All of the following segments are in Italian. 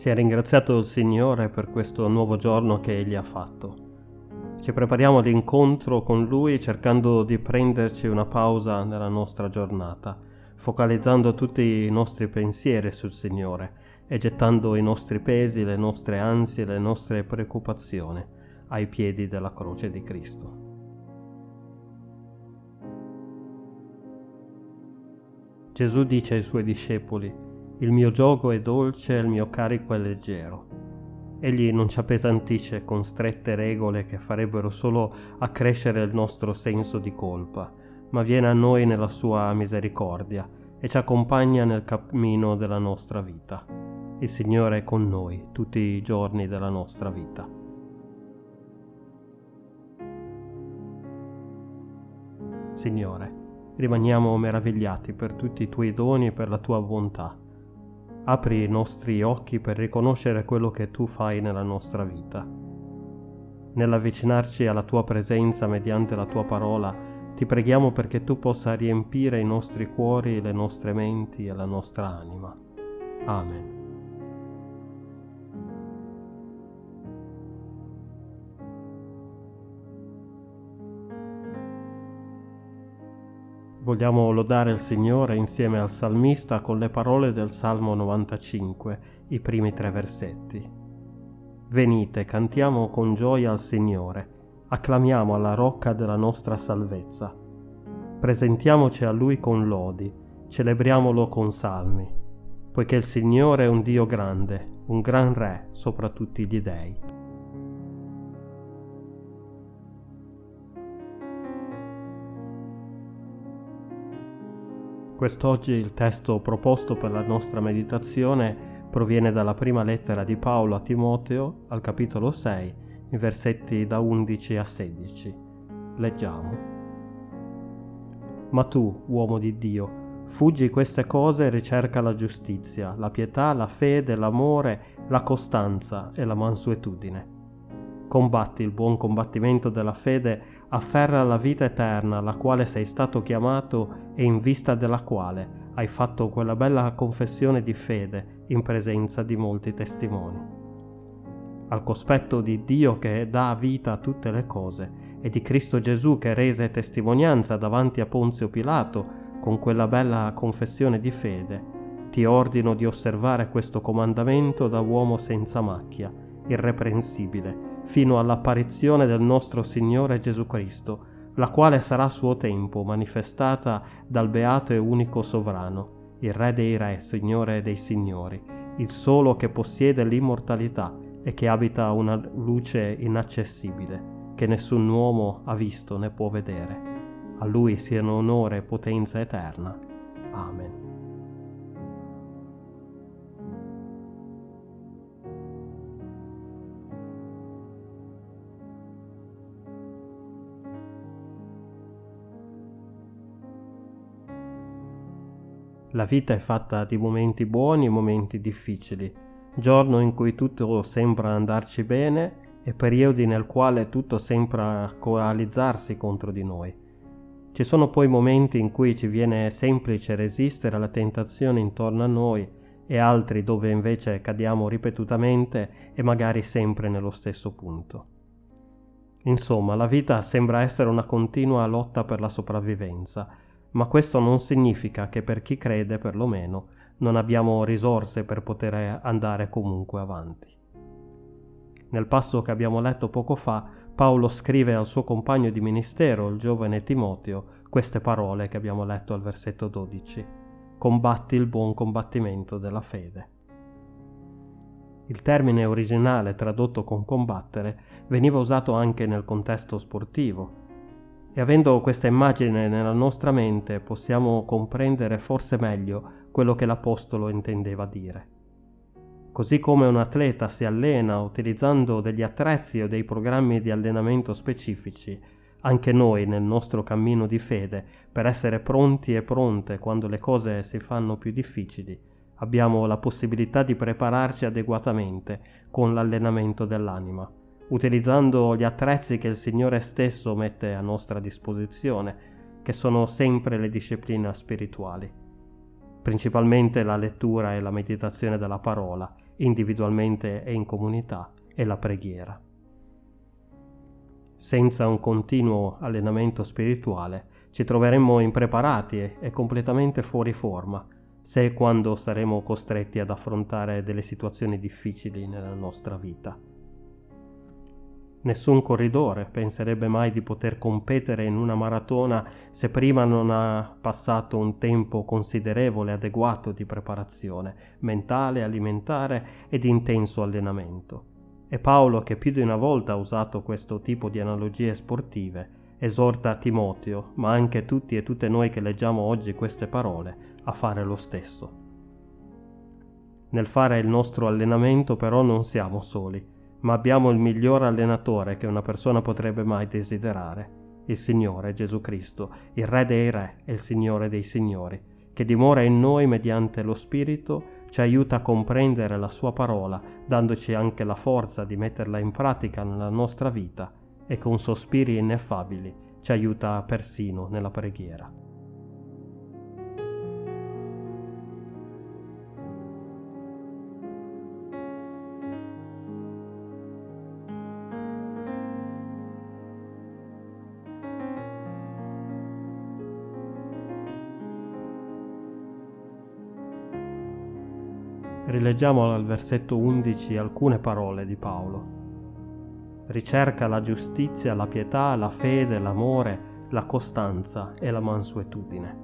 Sia ringraziato il Signore per questo nuovo giorno che Egli ha fatto. Ci prepariamo all'incontro con Lui cercando di prenderci una pausa nella nostra giornata, focalizzando tutti i nostri pensieri sul Signore e gettando i nostri pesi, le nostre ansie, le nostre preoccupazioni ai piedi della croce di Cristo. Gesù dice ai suoi discepoli, il mio gioco è dolce il mio carico è leggero. Egli non ci appesantisce con strette regole che farebbero solo accrescere il nostro senso di colpa, ma viene a noi nella sua misericordia e ci accompagna nel cammino della nostra vita. Il Signore è con noi tutti i giorni della nostra vita. Signore, rimaniamo meravigliati per tutti i tuoi doni e per la tua bontà Apri i nostri occhi per riconoscere quello che tu fai nella nostra vita. Nell'avvicinarci alla tua presenza mediante la tua parola, ti preghiamo perché tu possa riempire i nostri cuori, le nostre menti e la nostra anima. Amen. Vogliamo lodare il Signore insieme al salmista con le parole del Salmo 95, i primi tre versetti. Venite, cantiamo con gioia al Signore, acclamiamo alla rocca della nostra salvezza. Presentiamoci a Lui con lodi, celebriamolo con salmi, poiché il Signore è un Dio grande, un gran Re sopra tutti gli dei. Quest'oggi il testo proposto per la nostra meditazione proviene dalla prima lettera di Paolo a Timoteo al capitolo 6, i versetti da 11 a 16. Leggiamo. Ma tu, uomo di Dio, fuggi queste cose e ricerca la giustizia, la pietà, la fede, l'amore, la costanza e la mansuetudine Combatti il buon combattimento della fede, afferra la vita eterna, alla quale sei stato chiamato e in vista della quale hai fatto quella bella confessione di fede in presenza di molti testimoni. Al cospetto di Dio che dà vita a tutte le cose e di Cristo Gesù che rese testimonianza davanti a Ponzio Pilato con quella bella confessione di fede, ti ordino di osservare questo comandamento da uomo senza macchia, irreprensibile, fino all'apparizione del nostro Signore Gesù Cristo, la quale sarà a suo tempo manifestata dal beato e unico sovrano, il Re dei Re, Signore dei Signori, il solo che possiede l'immortalità e che abita una luce inaccessibile, che nessun uomo ha visto né può vedere. A Lui siano onore e potenza eterna. Amen. La vita è fatta di momenti buoni e momenti difficili, giorno in cui tutto sembra andarci bene e periodi nel quale tutto sembra coalizzarsi contro di noi. Ci sono poi momenti in cui ci viene semplice resistere alla tentazione intorno a noi e altri dove invece cadiamo ripetutamente e magari sempre nello stesso punto. Insomma, la vita sembra essere una continua lotta per la sopravvivenza, ma questo non significa che per chi crede, perlomeno, non abbiamo risorse per poter andare comunque avanti. Nel passo che abbiamo letto poco fa, Paolo scrive al suo compagno di ministero, il giovane Timoteo, queste parole che abbiamo letto al versetto 12. Combatti il buon combattimento della fede. Il termine originale tradotto con combattere veniva usato anche nel contesto sportivo, e avendo questa immagine nella nostra mente possiamo comprendere forse meglio quello che l'Apostolo intendeva dire. Così come un atleta si allena utilizzando degli attrezzi o dei programmi di allenamento specifici, anche noi nel nostro cammino di fede, per essere pronti e pronte quando le cose si fanno più difficili, abbiamo la possibilità di prepararci adeguatamente con l'allenamento dell'anima utilizzando gli attrezzi che il Signore stesso mette a nostra disposizione, che sono sempre le discipline spirituali, principalmente la lettura e la meditazione della parola, individualmente e in comunità, è la preghiera. Senza un continuo allenamento spirituale ci troveremmo impreparati e completamente fuori forma, se e quando saremo costretti ad affrontare delle situazioni difficili nella nostra vita. Nessun corridore penserebbe mai di poter competere in una maratona se prima non ha passato un tempo considerevole, adeguato di preparazione mentale, alimentare e di intenso allenamento. E Paolo, che più di una volta ha usato questo tipo di analogie sportive, esorta Timoteo, ma anche tutti e tutte noi che leggiamo oggi queste parole, a fare lo stesso. Nel fare il nostro allenamento però non siamo soli ma abbiamo il miglior allenatore che una persona potrebbe mai desiderare, il Signore Gesù Cristo, il Re dei Re e il Signore dei Signori, che dimora in noi mediante lo Spirito, ci aiuta a comprendere la Sua parola, dandoci anche la forza di metterla in pratica nella nostra vita e con sospiri ineffabili ci aiuta persino nella preghiera. Rileggiamo al versetto 11 alcune parole di Paolo. Ricerca la giustizia, la pietà, la fede, l'amore, la costanza e la mansuetudine.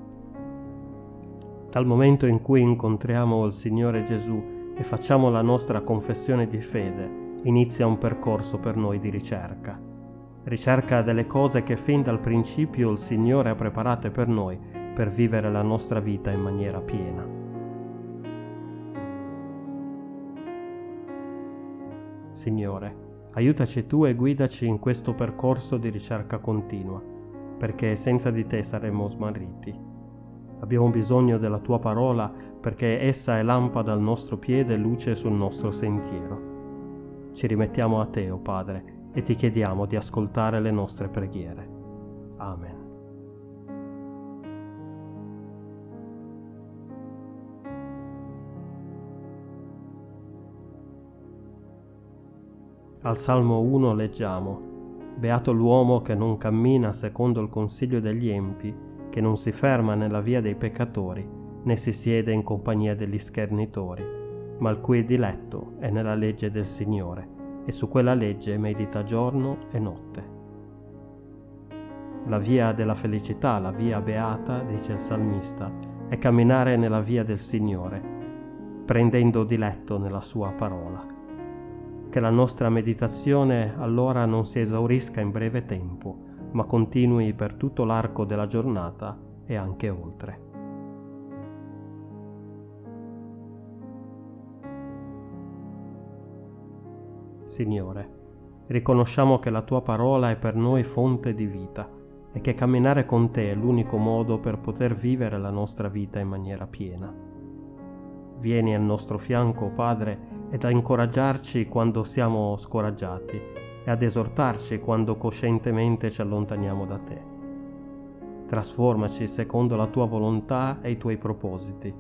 Dal momento in cui incontriamo il Signore Gesù e facciamo la nostra confessione di fede, inizia un percorso per noi di ricerca. Ricerca delle cose che fin dal principio il Signore ha preparate per noi per vivere la nostra vita in maniera piena. Signore, aiutaci tu e guidaci in questo percorso di ricerca continua, perché senza di te saremmo smarriti. Abbiamo bisogno della tua parola perché essa è lampada al nostro piede e luce sul nostro sentiero. Ci rimettiamo a te, o oh Padre, e ti chiediamo di ascoltare le nostre preghiere. Amen. Al Salmo 1 leggiamo, Beato l'uomo che non cammina secondo il consiglio degli empi, che non si ferma nella via dei peccatori, né si siede in compagnia degli schernitori, ma il cui diletto è nella legge del Signore, e su quella legge medita giorno e notte. La via della felicità, la via beata, dice il salmista, è camminare nella via del Signore, prendendo diletto nella sua parola che la nostra meditazione allora non si esaurisca in breve tempo, ma continui per tutto l'arco della giornata e anche oltre. Signore, riconosciamo che la tua parola è per noi fonte di vita e che camminare con te è l'unico modo per poter vivere la nostra vita in maniera piena. Vieni al nostro fianco, Padre, ed a incoraggiarci quando siamo scoraggiati e ad esortarci quando coscientemente ci allontaniamo da te. Trasformaci secondo la tua volontà e i tuoi propositi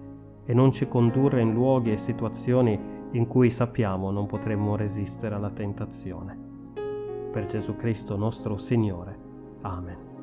e non ci condurre in luoghi e situazioni in cui sappiamo non potremmo resistere alla tentazione. Per Gesù Cristo nostro Signore. Amen.